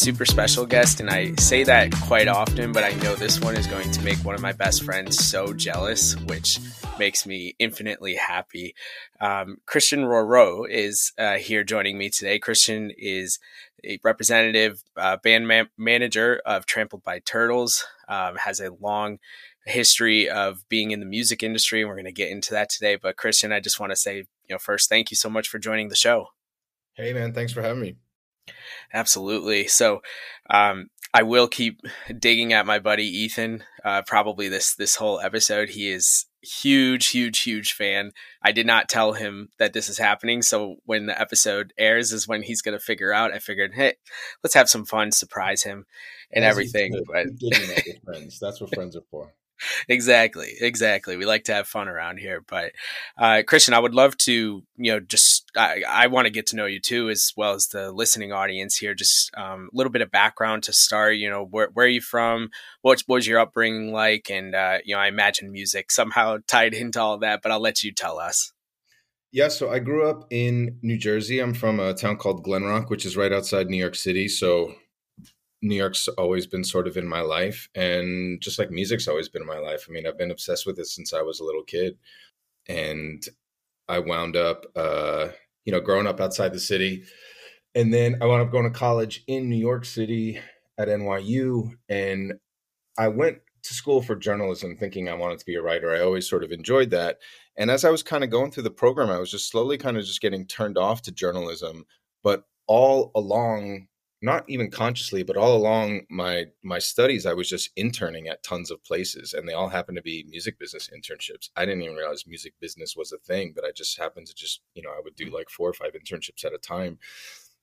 super special guest, and I say that quite often, but I know this one is going to make one of my best friends so jealous, which makes me infinitely happy. Um, Christian Roreau is uh, here joining me today. Christian is a representative uh, band manager of Trampled by Turtles, um, has a long history of being in the music industry, and we're going to get into that today. But Christian, I just want to say, you know, first, thank you so much for joining the show. Hey, man, thanks for having me. Absolutely. So, um, I will keep digging at my buddy Ethan. Uh, probably this this whole episode. He is huge, huge, huge fan. I did not tell him that this is happening. So when the episode airs is when he's going to figure out. I figured, hey, let's have some fun, surprise him, and As everything. But friends. That's what friends are for exactly, exactly. We like to have fun around here. But uh, Christian, I would love to, you know, just I, I want to get to know you too, as well as the listening audience here. Just um, a little bit of background to start. You know, where where are you from? What, what was your upbringing like? And uh, you know, I imagine music somehow tied into all that. But I'll let you tell us. Yeah, so I grew up in New Jersey. I'm from a town called Glen Rock, which is right outside New York City. So New York's always been sort of in my life, and just like music's always been in my life. I mean, I've been obsessed with it since I was a little kid, and I wound up, uh, you know, growing up outside the city, and then I wound up going to college in New York City at NYU, and I went to school for journalism thinking I wanted to be a writer. I always sort of enjoyed that. And as I was kind of going through the program, I was just slowly kind of just getting turned off to journalism. But all along not even consciously but all along my my studies i was just interning at tons of places and they all happened to be music business internships. I didn't even realize music business was a thing but i just happened to just you know i would do like four or five internships at a time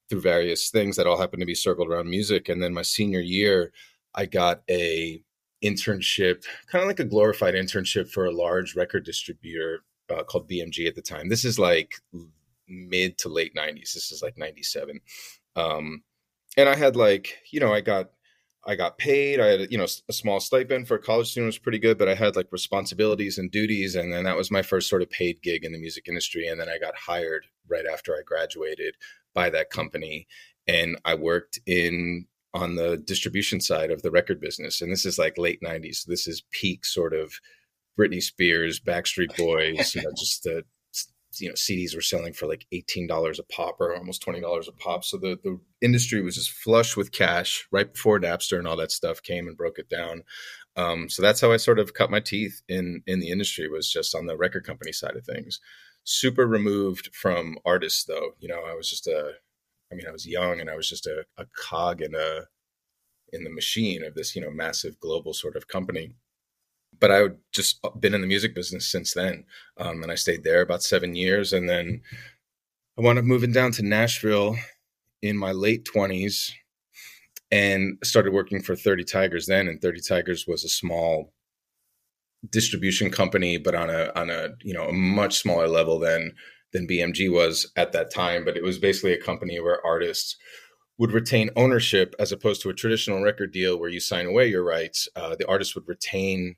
through various things that all happened to be circled around music and then my senior year i got a internship kind of like a glorified internship for a large record distributor uh, called bmg at the time. This is like mid to late 90s this is like 97 um, and I had like, you know, I got I got paid. I had, you know, a small stipend for a college student was pretty good, but I had like responsibilities and duties. And then that was my first sort of paid gig in the music industry. And then I got hired right after I graduated by that company. And I worked in on the distribution side of the record business. And this is like late 90s. This is peak sort of Britney Spears, Backstreet Boys, you know, just the you know CDs were selling for like eighteen dollars a pop or almost twenty dollars a pop. So the the industry was just flush with cash right before Napster and all that stuff came and broke it down. Um, so that's how I sort of cut my teeth in in the industry was just on the record company side of things. Super removed from artists though. You know, I was just a I mean, I was young and I was just a, a cog in a in the machine of this, you know, massive global sort of company but I would just uh, been in the music business since then. Um, and I stayed there about seven years. And then I wound up moving down to Nashville in my late 20s and started working for 30 Tigers then. And 30 Tigers was a small distribution company, but on a, on a, you know, a much smaller level than, than BMG was at that time. But it was basically a company where artists would retain ownership as opposed to a traditional record deal where you sign away your rights. Uh, the artist would retain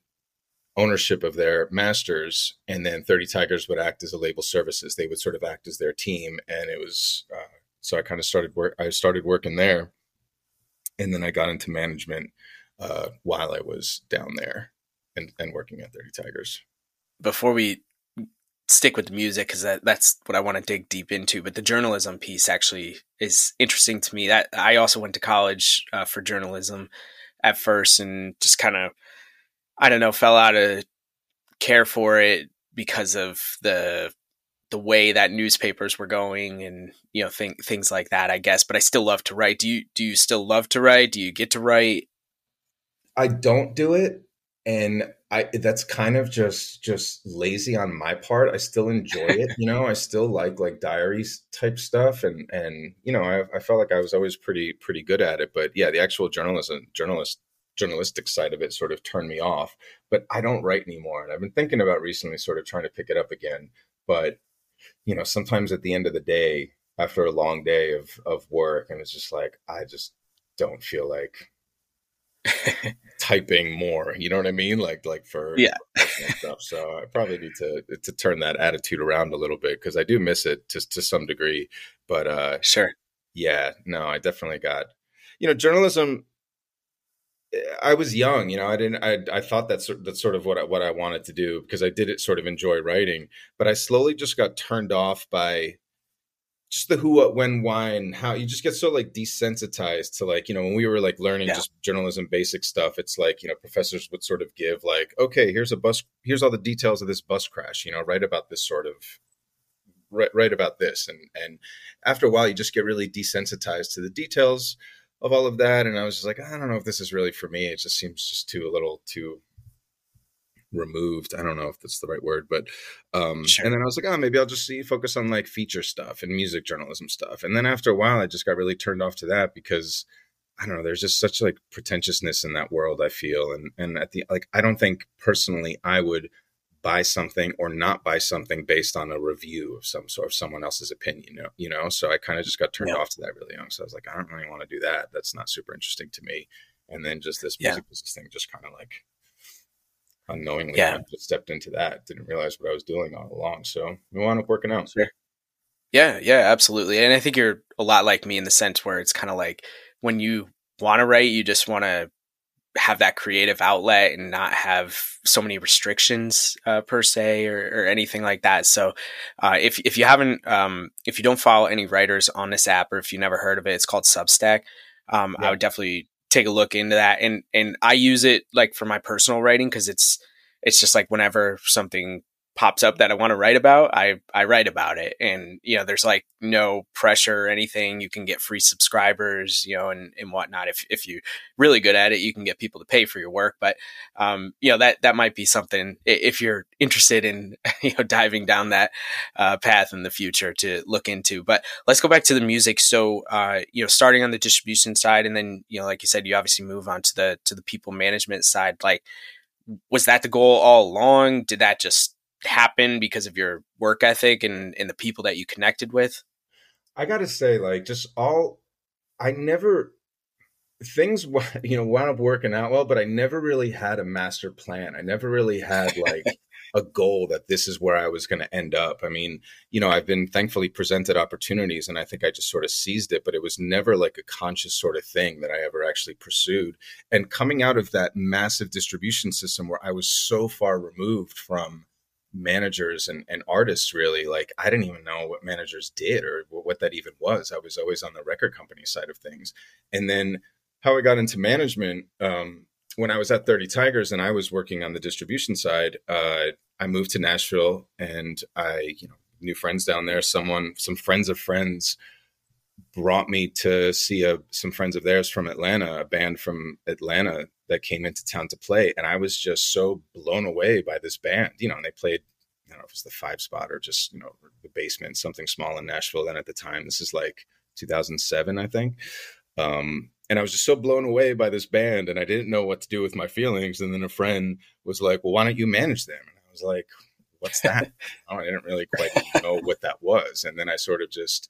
ownership of their masters, and then Thirty Tigers would act as a label services. They would sort of act as their team, and it was uh, so I kind of started work. I started working there, and then I got into management uh, while I was down there and, and working at Thirty Tigers. Before we stick with the music because that, that's what I want to dig deep into. But the journalism piece actually is interesting to me. That I also went to college uh, for journalism at first, and just kind of I don't know, fell out of care for it because of the the way that newspapers were going and you know th- things like that i guess but i still love to write. Do you do you still love to write? Do you get to write? I don't do it and i that's kind of just just lazy on my part. I still enjoy it you know? I still like like diaries type stuff and and you know I, I felt like i was always pretty pretty good at it but yeah the actual journalism journalist journalistic side of it sort of turned me off. But I don't write anymore, and I've been thinking about recently, sort of trying to pick it up again. But you know, sometimes at the end of the day, after a long day of of work, and it's just like I just don't feel like typing more. You know what I mean? Like like for yeah stuff. So I probably need to to turn that attitude around a little bit because I do miss it to to some degree. But uh, sure, yeah, no, I definitely got you know journalism. I was young, you know. I didn't. I I thought that's that's sort of what I, what I wanted to do because I did it sort of enjoy writing, but I slowly just got turned off by just the who, what, when, why, and how. You just get so like desensitized to like you know when we were like learning yeah. just journalism basic stuff. It's like you know professors would sort of give like, okay, here's a bus, here's all the details of this bus crash. You know, write about this sort of write, write about this, and and after a while you just get really desensitized to the details of all of that. And I was just like, I don't know if this is really for me. It just seems just too a little too removed. I don't know if that's the right word, but um sure. and then I was like, oh, maybe I'll just see focus on like feature stuff and music journalism stuff. And then after a while I just got really turned off to that because I don't know, there's just such like pretentiousness in that world, I feel. And and at the like I don't think personally I would buy something or not buy something based on a review of some sort of someone else's opinion, you know, you know? So I kind of just got turned yeah. off to that really young. So I was like, I don't really want to do that. That's not super interesting to me. And then just this music yeah. business thing just kind of like unknowingly yeah. just stepped into that. Didn't realize what I was doing all along. So we wound up working out. Sure. Yeah, yeah, absolutely. And I think you're a lot like me in the sense where it's kind of like when you want to write, you just want to have that creative outlet and not have so many restrictions uh, per se or, or, anything like that. So uh, if if you haven't um, if you don't follow any writers on this app or if you never heard of it, it's called Substack. Um, yeah. I would definitely take a look into that. And and I use it like for my personal writing because it's it's just like whenever something pops up that I want to write about, I I write about it. And you know, there's like no pressure or anything. You can get free subscribers, you know, and, and whatnot. If if you're really good at it, you can get people to pay for your work. But um, you know, that that might be something if you're interested in you know diving down that uh, path in the future to look into. But let's go back to the music. So uh, you know, starting on the distribution side, and then you know, like you said, you obviously move on to the to the people management side. Like, was that the goal all along? Did that just happen because of your work ethic and, and the people that you connected with? I got to say, like, just all, I never, things, you know, wound up working out well, but I never really had a master plan. I never really had, like, a goal that this is where I was going to end up. I mean, you know, I've been thankfully presented opportunities and I think I just sort of seized it, but it was never like a conscious sort of thing that I ever actually pursued. And coming out of that massive distribution system where I was so far removed from managers and, and artists really like i didn't even know what managers did or what that even was. I was always on the record company side of things. And then how i got into management um, when i was at 30 tigers and i was working on the distribution side uh, i moved to nashville and i you know new friends down there someone some friends of friends brought me to see a, some friends of theirs from atlanta a band from atlanta that came into town to play. And I was just so blown away by this band, you know, and they played, I don't know if it was the five spot or just, you know, the basement, something small in Nashville. Then at the time, this is like 2007, I think. Um, and I was just so blown away by this band and I didn't know what to do with my feelings. And then a friend was like, well, why don't you manage them? And I was like, what's that? oh, I didn't really quite know what that was. And then I sort of just,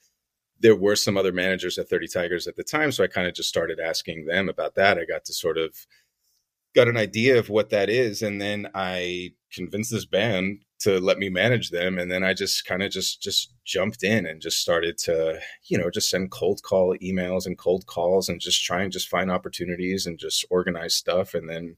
there were some other managers at 30 Tigers at the time. So I kind of just started asking them about that. I got to sort of got an idea of what that is and then i convinced this band to let me manage them and then i just kind of just just jumped in and just started to you know just send cold call emails and cold calls and just try and just find opportunities and just organize stuff and then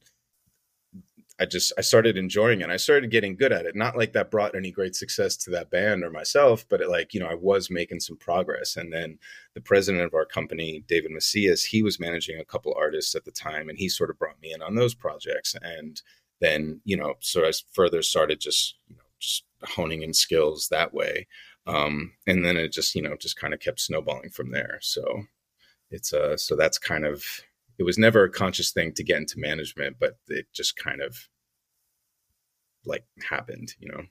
I just I started enjoying it. I started getting good at it. Not like that brought any great success to that band or myself, but it like, you know, I was making some progress. And then the president of our company, David Macias, he was managing a couple artists at the time and he sort of brought me in on those projects. And then, you know, so I further started just, you know, just honing in skills that way. Um, and then it just, you know, just kind of kept snowballing from there. So it's uh so that's kind of it was never a conscious thing to get into management, but it just kind of like happened, you know.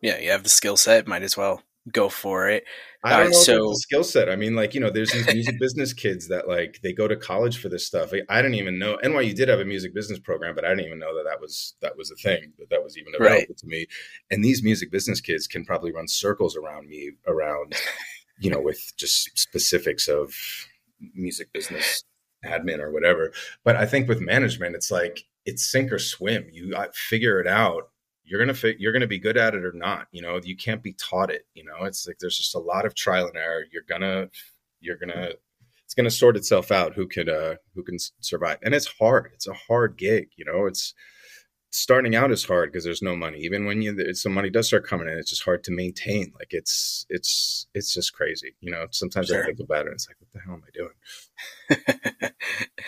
Yeah, you have the skill set, might as well go for it. I don't uh, know so skill set. I mean, like you know, there's these music business kids that like they go to college for this stuff. I didn't even know NYU did have a music business program, but I didn't even know that that was that was a thing that that was even available right. to me. And these music business kids can probably run circles around me around, you know, with just specifics of music business admin or whatever. But I think with management, it's like it's sink or swim. You figure it out. You're gonna fi- you're gonna be good at it or not. You know, you can't be taught it. You know, it's like there's just a lot of trial and error. You're gonna you're gonna it's gonna sort itself out who could uh who can survive. And it's hard. It's a hard gig. You know, it's starting out is hard because there's no money. Even when you some money does start coming in, it's just hard to maintain. Like it's it's it's just crazy. You know, sometimes sure. I think about it and it's like, what the hell am I doing?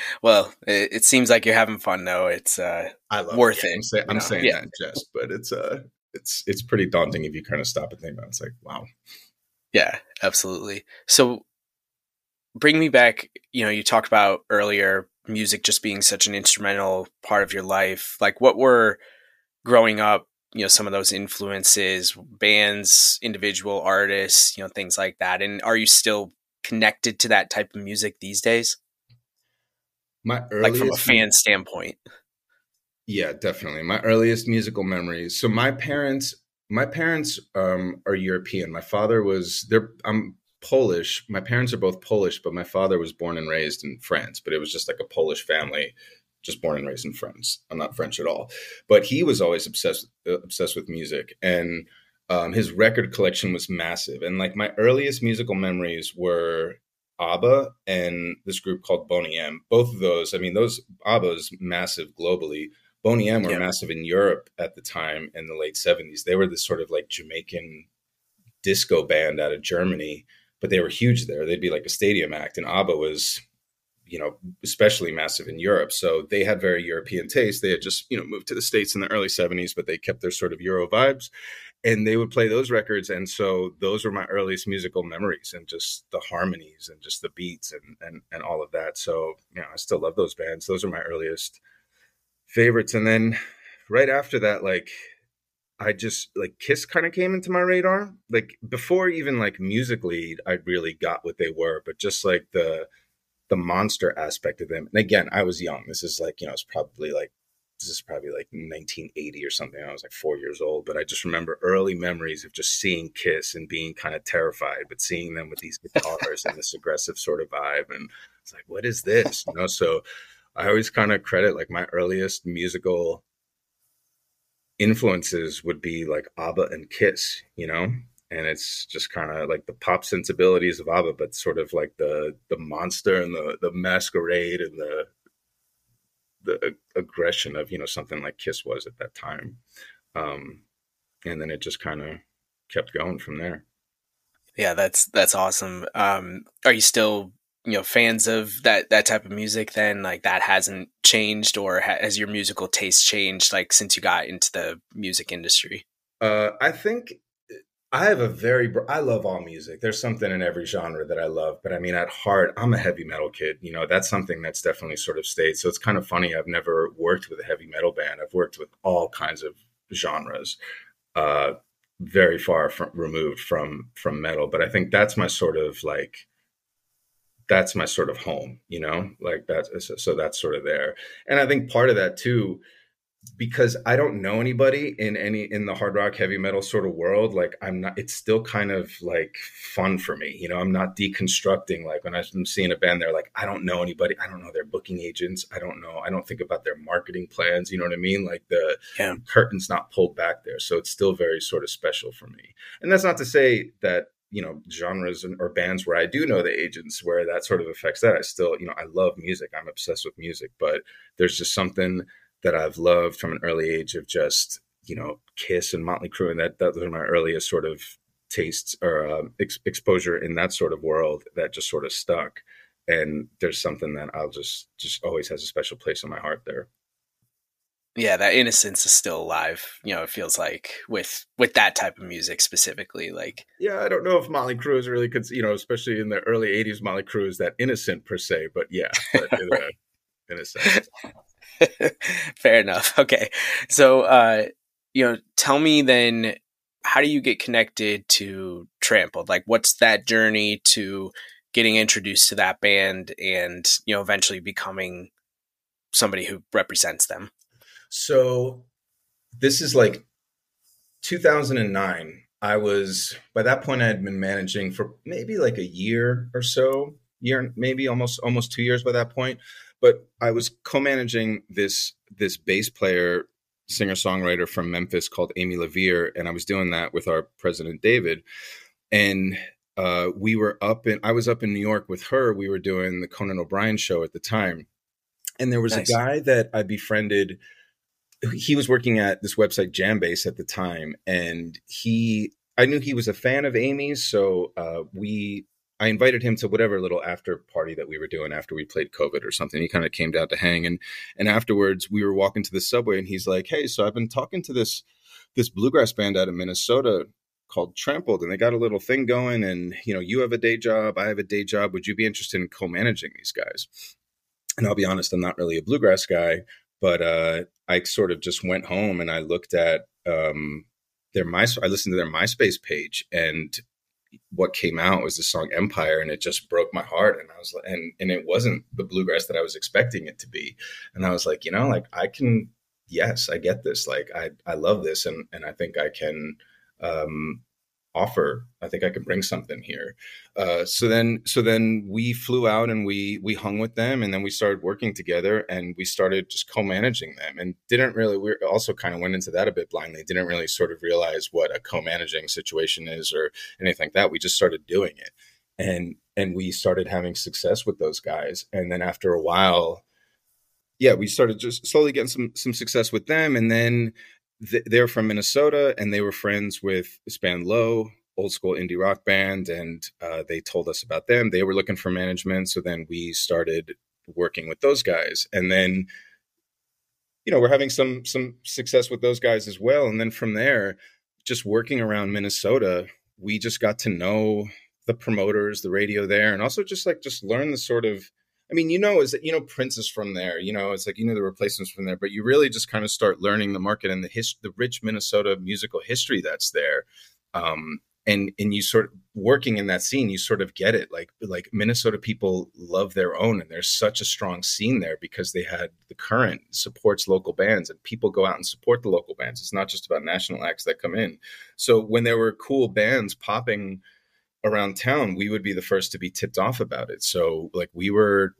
well, it, it, seems like you're having fun though. It's uh I love worth it. it. I'm, say, I'm saying yeah. that just, but it's uh it's it's pretty daunting if you kind of stop and think about it. It's like, wow. Yeah, absolutely. So bring me back, you know, you talked about earlier music just being such an instrumental part of your life. Like what were growing up, you know, some of those influences, bands, individual artists, you know, things like that. And are you still connected to that type of music these days? My earliest, like from a fan standpoint. Yeah, definitely. My earliest musical memories. So my parents, my parents um, are European. My father was there. I'm Polish. My parents are both Polish, but my father was born and raised in France. But it was just like a Polish family, just born and raised in France. I'm not French at all, but he was always obsessed uh, obsessed with music, and um, his record collection was massive. And like my earliest musical memories were ABBA and this group called Boney M. Both of those, I mean, those ABBA's massive globally. Boney M were yeah. massive in Europe at the time in the late 70s. They were this sort of like Jamaican disco band out of Germany but they were huge there. They'd be like a stadium act, and ABBA was, you know, especially massive in Europe. So they had very European taste. They had just, you know, moved to the states in the early '70s, but they kept their sort of Euro vibes, and they would play those records. And so those were my earliest musical memories, and just the harmonies, and just the beats, and and and all of that. So you know, I still love those bands. Those are my earliest favorites, and then right after that, like I just like Kiss kind of came into my radar. Like before even like musically, I really got what they were, but just like the the monster aspect of them. And again, I was young. This is like, you know, it's probably like this is probably like 1980 or something. I was like four years old, but I just remember early memories of just seeing Kiss and being kind of terrified, but seeing them with these guitars and this aggressive sort of vibe. And it's like, what is this? You know, so I always kind of credit like my earliest musical influences would be like ABBA and Kiss, you know, and it's just kind of like the pop sensibilities of ABBA, but sort of like the the monster and the the masquerade and the the aggression of you know something like Kiss was at that time, um, and then it just kind of kept going from there. Yeah, that's that's awesome. Um, are you still you know fans of that that type of music then like that hasn't changed or has your musical taste changed like since you got into the music industry? Uh i think i have a very i love all music. There's something in every genre that i love but i mean at heart i'm a heavy metal kid you know that's something that's definitely sort of stayed. So it's kind of funny i've never worked with a heavy metal band. I've worked with all kinds of genres uh very far from removed from from metal but i think that's my sort of like that's my sort of home, you know, like that. So, so that's sort of there. And I think part of that too, because I don't know anybody in any in the hard rock heavy metal sort of world, like I'm not. It's still kind of like fun for me, you know. I'm not deconstructing. Like when I'm seeing a band, they're like, I don't know anybody. I don't know their booking agents. I don't know. I don't think about their marketing plans. You know what I mean? Like the yeah. curtain's not pulled back there, so it's still very sort of special for me. And that's not to say that you know genres and, or bands where I do know the agents where that sort of affects that. I still you know I love music. I'm obsessed with music, but there's just something that I've loved from an early age of just you know Kiss and Motley Crue, and that that was my earliest sort of tastes or uh, ex- exposure in that sort of world that just sort of stuck. And there's something that I'll just just always has a special place in my heart there yeah that innocence is still alive you know it feels like with with that type of music specifically like yeah i don't know if Motley Crue is really could you know especially in the early 80s Motley Crue is that innocent per se but yeah but in, a, in a sense fair enough okay. So uh you know tell me then how do you get connected to trampled? Like what's that journey to getting introduced to that band and you know eventually becoming somebody who represents them so this is like 2009. I was by that point I had been managing for maybe like a year or so year, maybe almost almost two years by that point. But I was co-managing this this bass player, singer songwriter from Memphis called Amy LaVere, and I was doing that with our president David, and uh, we were up in I was up in New York with her. We were doing the Conan O'Brien show at the time, and there was nice. a guy that I befriended. He was working at this website Jambase at the time, and he I knew he was a fan of Amy's, so uh, we I invited him to whatever little after party that we were doing after we played Conan or something. He kind of came down to hang, and and afterwards we were walking to the subway, and he's like, "Hey, so I've been talking to this this bluegrass band out of Minnesota called Trampled, and they got a little thing going, and you know, you have a day job, I have a day job. Would you be interested in co-managing these guys?" And I'll be honest, I'm not really a bluegrass guy, but uh, I sort of just went home and I looked at um, their my I listened to their MySpace page and what came out was the song Empire, and it just broke my heart. And I was like, and and it wasn't the bluegrass that I was expecting it to be. And I was like, you know, like I can, yes, I get this. Like I I love this, and and I think I can um, offer i think i can bring something here. Uh, so then so then we flew out and we we hung with them and then we started working together and we started just co-managing them and didn't really we also kind of went into that a bit blindly didn't really sort of realize what a co-managing situation is or anything like that. We just started doing it and and we started having success with those guys. And then after a while yeah we started just slowly getting some some success with them. And then they're from Minnesota and they were friends with Span Low, old school indie rock band, and uh, they told us about them. They were looking for management, so then we started working with those guys, and then you know we're having some some success with those guys as well. And then from there, just working around Minnesota, we just got to know the promoters, the radio there, and also just like just learn the sort of I mean, you know, is that you know Prince is from there. You know, it's like you know the replacements from there, but you really just kind of start learning the market and the his, the rich Minnesota musical history that's there. Um, and and you sort of working in that scene, you sort of get it. Like like Minnesota people love their own, and there's such a strong scene there because they had the current supports local bands, and people go out and support the local bands. It's not just about national acts that come in. So when there were cool bands popping around town, we would be the first to be tipped off about it. So like we were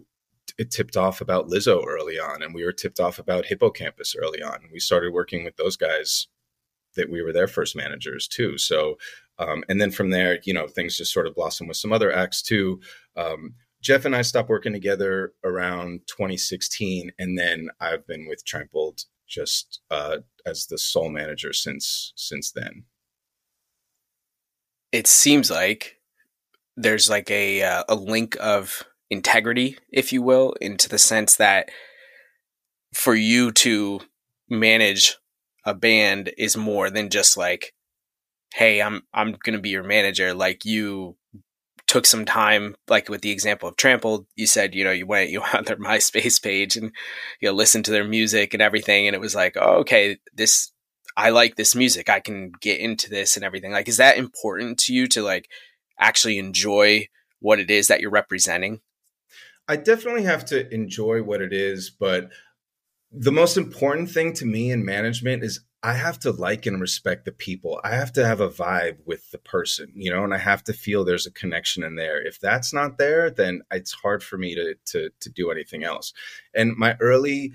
t- tipped off about Lizzo early on, and we were tipped off about Hippo Campus early on. We started working with those guys that we were their first managers too. So, um, and then from there, you know, things just sort of blossomed with some other acts too. Um, Jeff and I stopped working together around 2016, and then I've been with Trampled just uh, as the sole manager since since then it seems like there's like a uh, a link of integrity, if you will, into the sense that for you to manage a band is more than just like, hey, I'm I'm gonna be your manager. Like you took some time, like with the example of Trampled, you said, you know, you went you went on their MySpace page and you know, listened to their music and everything, and it was like, oh, okay, this I like this music. I can get into this and everything. Like, is that important to you to like actually enjoy what it is that you're representing? I definitely have to enjoy what it is, but the most important thing to me in management is I have to like and respect the people. I have to have a vibe with the person, you know, and I have to feel there's a connection in there. If that's not there, then it's hard for me to to to do anything else. And my early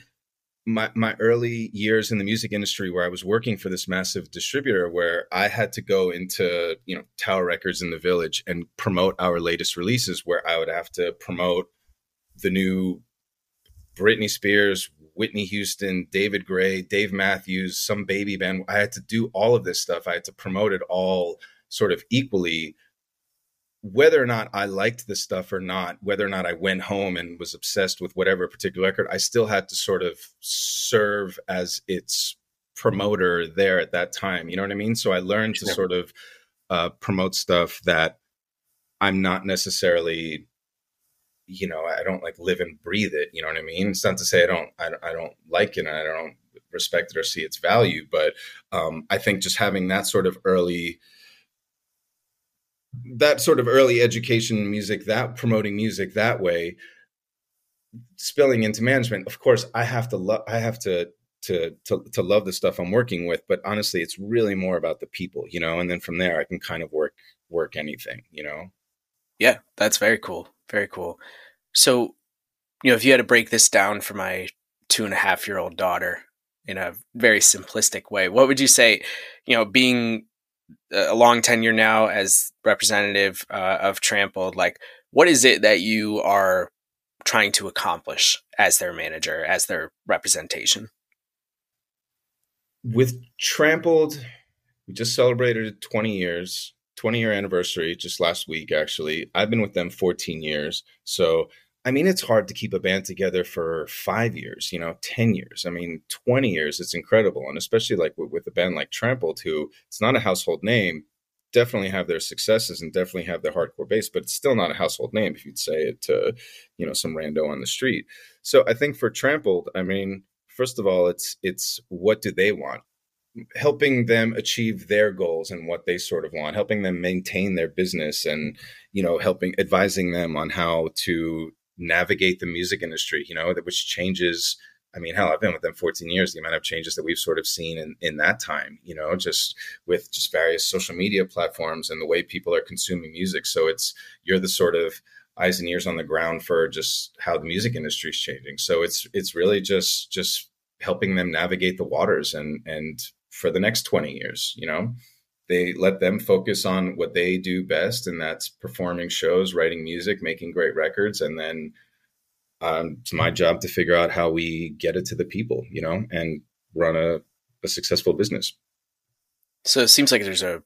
my my early years in the music industry where I was working for this massive distributor where I had to go into, you know, Tower Records in the Village and promote our latest releases where I would have to promote the new Britney Spears, Whitney Houston, David Gray, Dave Matthews, some baby band. I had to do all of this stuff. I had to promote it all sort of equally whether or not I liked the stuff or not, whether or not I went home and was obsessed with whatever particular record, I still had to sort of serve as its promoter there at that time. You know what I mean? So I learned to sort of uh, promote stuff that I'm not necessarily, you know, I don't like live and breathe it. You know what I mean? It's not to say I don't, I, I don't like it and I don't respect it or see its value, but um, I think just having that sort of early that sort of early education music, that promoting music that way, spilling into management. Of course, I have to love. I have to to to to love the stuff I'm working with. But honestly, it's really more about the people, you know. And then from there, I can kind of work work anything, you know. Yeah, that's very cool. Very cool. So, you know, if you had to break this down for my two and a half year old daughter in a very simplistic way, what would you say, you know, being a long tenure now as representative uh, of Trampled, like what is it that you are trying to accomplish as their manager, as their representation? With Trampled, we just celebrated 20 years, 20 year anniversary just last week, actually. I've been with them 14 years. So, I mean, it's hard to keep a band together for five years, you know, 10 years. I mean, 20 years, it's incredible. And especially like with, with a band like Trampled, who it's not a household name, definitely have their successes and definitely have their hardcore base, but it's still not a household name if you'd say it to, you know, some rando on the street. So I think for Trampled, I mean, first of all, it's it's what do they want? helping them achieve their goals and what they sort of want helping them maintain their business and you know helping advising them on how to navigate the music industry you know which changes I mean, hell, I've been with them 14 years. The amount of changes that we've sort of seen in, in that time, you know, just with just various social media platforms and the way people are consuming music. So it's you're the sort of eyes and ears on the ground for just how the music industry is changing. So it's it's really just just helping them navigate the waters and and for the next 20 years, you know. They let them focus on what they do best, and that's performing shows, writing music, making great records, and then um, it's my job to figure out how we get it to the people, you know, and run a, a successful business. So it seems like there's a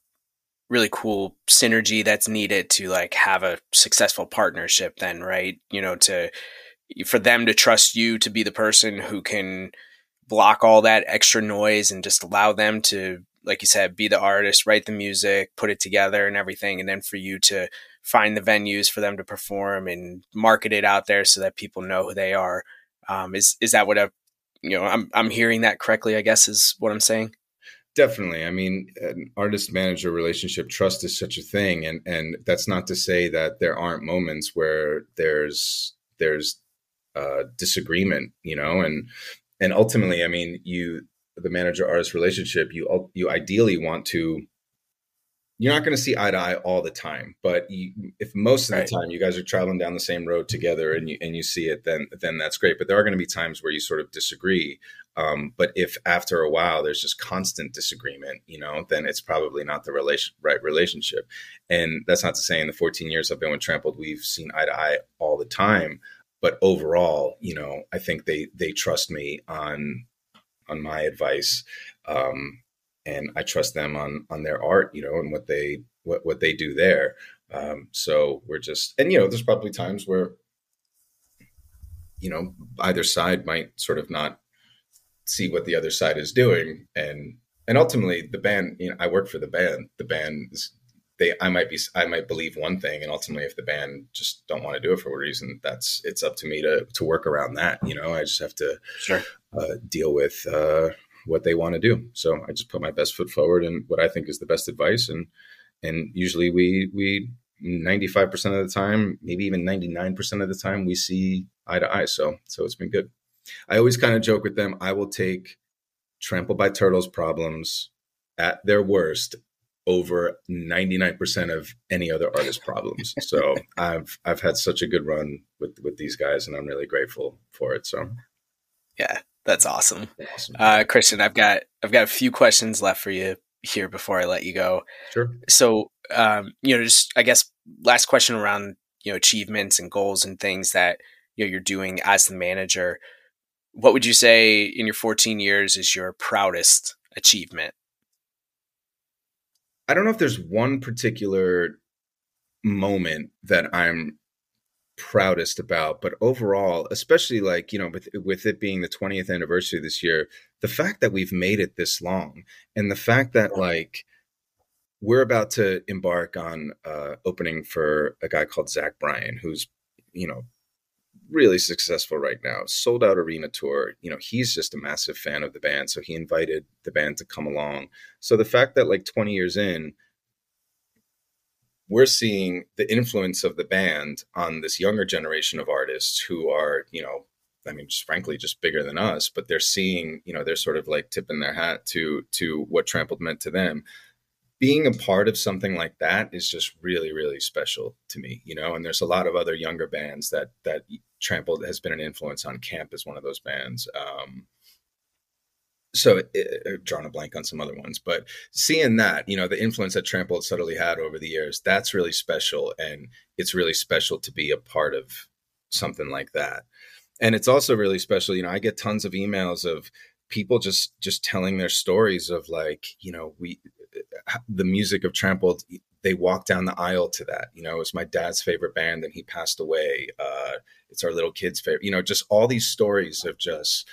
really cool synergy that's needed to like have a successful partnership then, right? You know, to for them to trust you to be the person who can block all that extra noise and just allow them to like you said be the artist write the music put it together and everything and then for you to find the venues for them to perform and market it out there so that people know who they are. Um, is is that what a you know I'm I'm hearing that correctly? I guess is what I'm saying. Definitely. I mean, an artist manager relationship trust is such a thing, and and that's not to say that there aren't moments where there's there's uh, disagreement, you know, and and ultimately, I mean, you the manager artist relationship, you you ideally want to you're not going to see eye to eye all the time, but you, if most of right. the time you guys are traveling down the same road together and you and you see it, then then that's great. But there are going to be times where you sort of disagree. Um, but if after a while there's just constant disagreement, you know, then it's probably not the relation right relationship. And that's not to say in the 14 years I've been with Trampled, we've seen eye to eye all the time. But overall, you know, I think they they trust me on on my advice. Um, and I trust them on on their art, you know, and what they what what they do there. Um, so we're just and you know, there's probably times where you know either side might sort of not see what the other side is doing, and and ultimately the band. You know, I work for the band. The band is they I might be I might believe one thing, and ultimately if the band just don't want to do it for a reason, that's it's up to me to to work around that. You know, I just have to sure. uh, deal with. Uh, what they want to do. So I just put my best foot forward and what I think is the best advice. And and usually we we 95% of the time, maybe even 99% of the time, we see eye to eye. So so it's been good. I always kind of joke with them. I will take Trampled by Turtles problems at their worst over 99% of any other artist problems. So I've I've had such a good run with with these guys and I'm really grateful for it. So yeah, that's awesome. awesome. Uh, Christian, I've got I've got a few questions left for you here before I let you go. Sure. So, um, you know, just I guess last question around you know achievements and goals and things that you know you're doing as the manager. What would you say in your 14 years is your proudest achievement? I don't know if there's one particular moment that I'm proudest about but overall especially like you know with with it being the 20th anniversary this year the fact that we've made it this long and the fact that like we're about to embark on uh opening for a guy called Zach Bryan who's you know really successful right now. Sold out arena tour. You know he's just a massive fan of the band so he invited the band to come along. So the fact that like 20 years in we're seeing the influence of the band on this younger generation of artists who are, you know, I mean, just frankly, just bigger than us, but they're seeing, you know, they're sort of like tipping their hat to to what Trampled meant to them. Being a part of something like that is just really really special to me you know and there's a lot of other younger bands that that trampled has been an influence on. Caamp as one of those bands um so it, it, drawn a blank on some other ones but seeing that you know the influence that trampled subtly had over the years that's really special and it's really special to be a part of something like that. And it's also really special you know i get tons of emails of people just just telling their stories of like you know we the music of Trampled, they walk down the aisle to that. You know, it's my dad's favorite band, and he passed away. Uh, it's our little kids' favorite. You know, just all these stories of just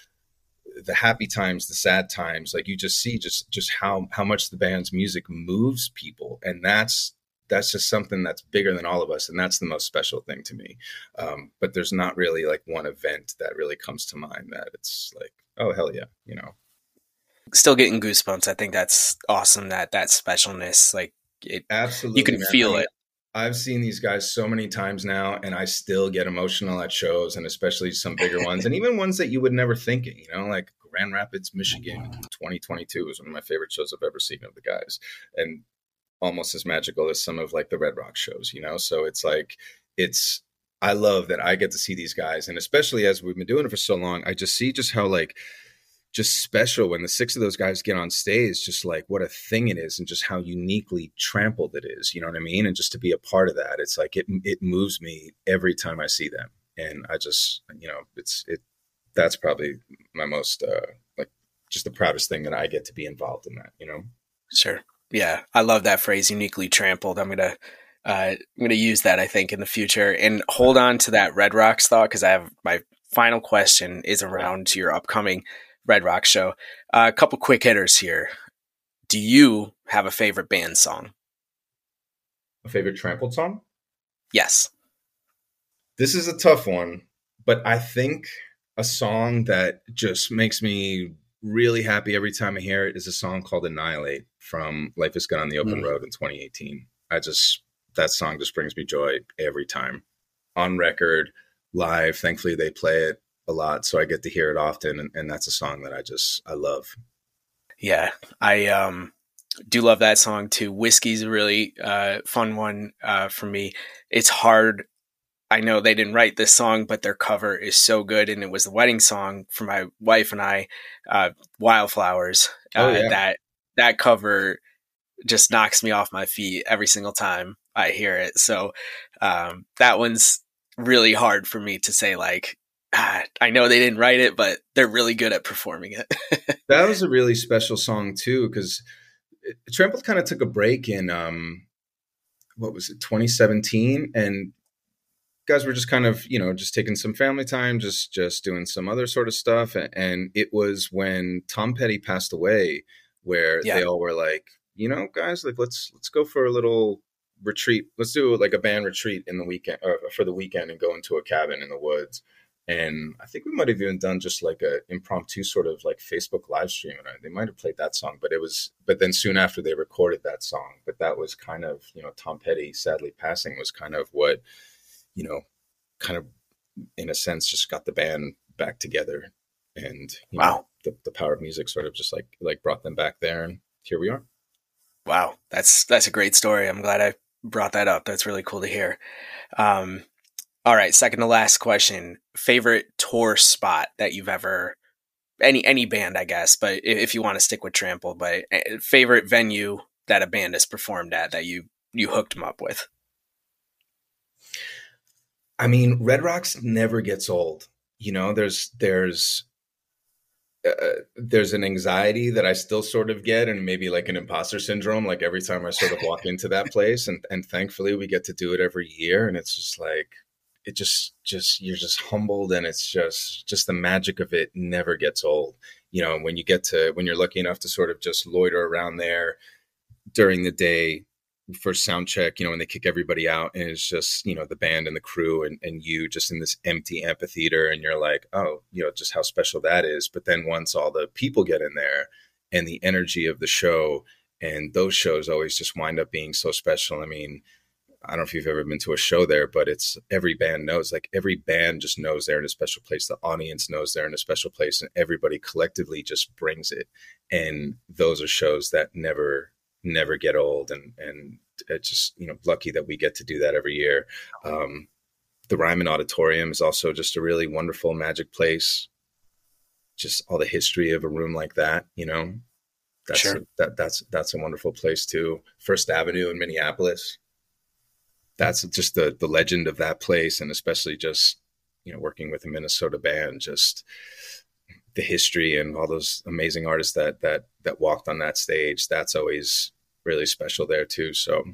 the happy times, the sad times. Like you just see just just how how much the band's music moves people, and that's that's just something that's bigger than all of us, and that's the most special thing to me. Um, but there's not really like one event that really comes to mind that it's like, oh hell yeah, you know still getting goosebumps. I think that's awesome. That that specialness, like it, absolutely, you can man. feel I mean, it. I've seen these guys so many times now, and I still get emotional at shows, and especially some bigger ones, and even ones that you would never think it. You know, like Grand Rapids, Michigan, 2022 was one of my favorite shows I've ever seen of the guys, and almost as magical as some of like the Red Rock shows. You know, so it's like it's. I love that I get to see these guys, and especially as we've been doing it for so long, I just see just how like just special when the six of those guys get on stage just like what a thing it is and just how uniquely trampled it is you know what i mean? And just to be a part of that it's like it it moves me every time i see them. And i just you know it's it that's probably my most uh like just the proudest thing that i get to be involved in that you know? Sure. Yeah i love that phrase uniquely trampled. I'm gonna uh, I'm going to use that, I think, in the future. And hold on to that Red Rocks thought because I have my final question is around your upcoming Red Rock show. Uh, a couple quick hitters here. Do you have a favorite band song? A favorite trampled song? Yes. This is a tough one, but I think a song that just makes me really happy every time I hear it is a song called Annihilate from Life is Good on the Open mm. Road in 2018. I just, that song just brings me joy every time. On record, live, thankfully they play it a lot, so I get to hear it often, and, and that's a song that I just I love. Yeah, I um do love that song too. Whiskey's a really uh, fun one uh, for me. It's hard. I know they didn't write this song, but their cover is so good, and it was the wedding song for my wife and I, uh, "Wildflowers." Oh, uh, yeah. That that cover just knocks me off my feet every single time I hear it. So um, that one's really hard for me to say like ah, I know they didn't write it, but they're really good at performing it. that was a really special song too, because Trampled kind of took a break in um, what was it, 2017, and guys were just kind of you know just taking some family time, just just doing some other sort of stuff, and it was when Tom Petty passed away, where yeah. they all were like, you know, guys, like let's let's go for a little retreat. Let's do like a band retreat in the weekend or for the weekend and go into a cabin in the woods and I think we might have even done just like a impromptu sort of like Facebook live stream. And they might have played that song, but it was, but then soon after they recorded that song. But that was kind of, you know, Tom Petty sadly passing was kind of what, you know, kind of in a sense just got the band back together. And wow, know, the, the power of music sort of just like like brought them back there, and here we are. Wow, that's that's a great story. I'm glad I brought that up. That's really cool to hear. Um, all right, second to last question. Favorite tour spot that you've ever any any band, I guess, but if you want to stick with Trample, but eh, favorite venue that a band has performed at that you you hooked them up with. I mean, Red Rocks never gets old. You know, there's there's uh, there's an anxiety that I still sort of get, and maybe like an imposter syndrome. Like every time I sort of walk into that place, and and thankfully we get to do it every year, and it's just like it just just you're just humbled and it's just just the magic of it never gets old. You know when you get to when you're lucky enough to sort of just loiter around there during the day for sound check you know when they kick everybody out and it's just you know the band and the crew and, and you just in this empty amphitheater and you're like oh you know just how special that is. But then once all the people get in there and the energy of the show and those shows always just wind up being so special i mean I don't know if you've ever been to a show there, but it's every band knows, like every band just knows they're in a special place. The audience knows they're in a special place, and everybody collectively just brings it. And those are shows that never never get old, and and it's just you know lucky that we get to do that every year. Um, the Ryman Auditorium is also just a really wonderful magic place. Just all the history of a room like that, you know, that's Sure. a, that that's that's a wonderful place too. First Avenue in Minneapolis. That's just the the legend of that place, and especially just you know working with a Minnesota band, just the history and all those amazing artists that that that walked on that stage. That's always really special there too. So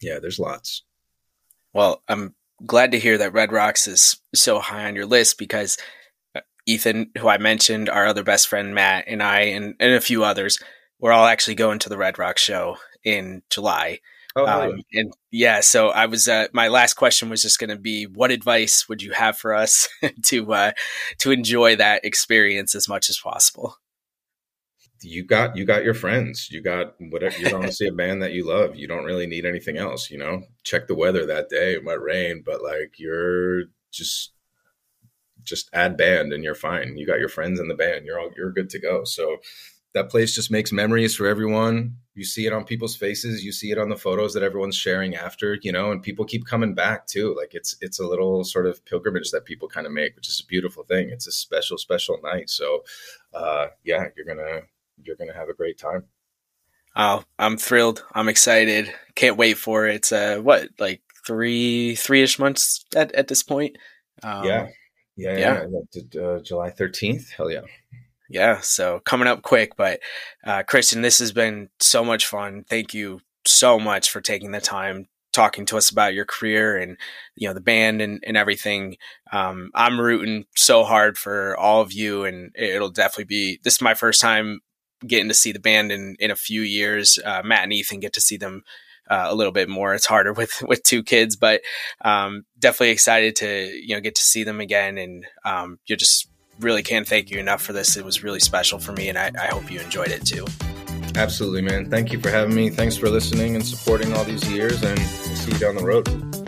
yeah, there's lots. Well, I'm glad to hear that Red Rocks is so high on your list because uh, Ethan, who I mentioned, our other best friend Matt, and I, and, and a few others, we're all actually going to the Red Rocks show in July. Oh, Um, and yeah, so I was. Uh, my last question was just going to be, what advice would you have for us to uh, to enjoy that experience as much as possible? you got you got your friends. You got whatever you're going to see a band that you love. You don't really need anything else you know? Check the weather that day. It might rain but like you're just just add band and you're fine. You got your friends in the band. You're all you're good to go. So that place just makes memories for everyone you see it on people's faces you see it on the photos that everyone's sharing after you know and people keep coming back too like it's it's a little sort of pilgrimage that people kind of make which is a beautiful thing it's a special special night so uh yeah you're gonna you're going to have a great time. Oh, I'm thrilled. I'm excited. Can't wait for it. It's uh, what like three three ish months at, at this point. Um, yeah. Yeah. Yeah. yeah. Uh, July 13th. Hell yeah. Yeah. So coming up quick. But uh, Christian, this has been so much fun. Thank you so much for taking the time talking to us about your career and you know the band and, and everything um, i'm rooting so hard for all of you and it'll definitely be this is my first time getting to see the band in in a few years. Uh, Matt and Ethan get to see them uh, a little bit more. It's harder with with two kids, but um, definitely excited to you know get to see them again. And um, you just really can't thank you enough for this. It was really special for me, and I, I hope you enjoyed it too. Absolutely, man. Thank you for having me. Thanks for listening and supporting all these years, and we'll see you down the road.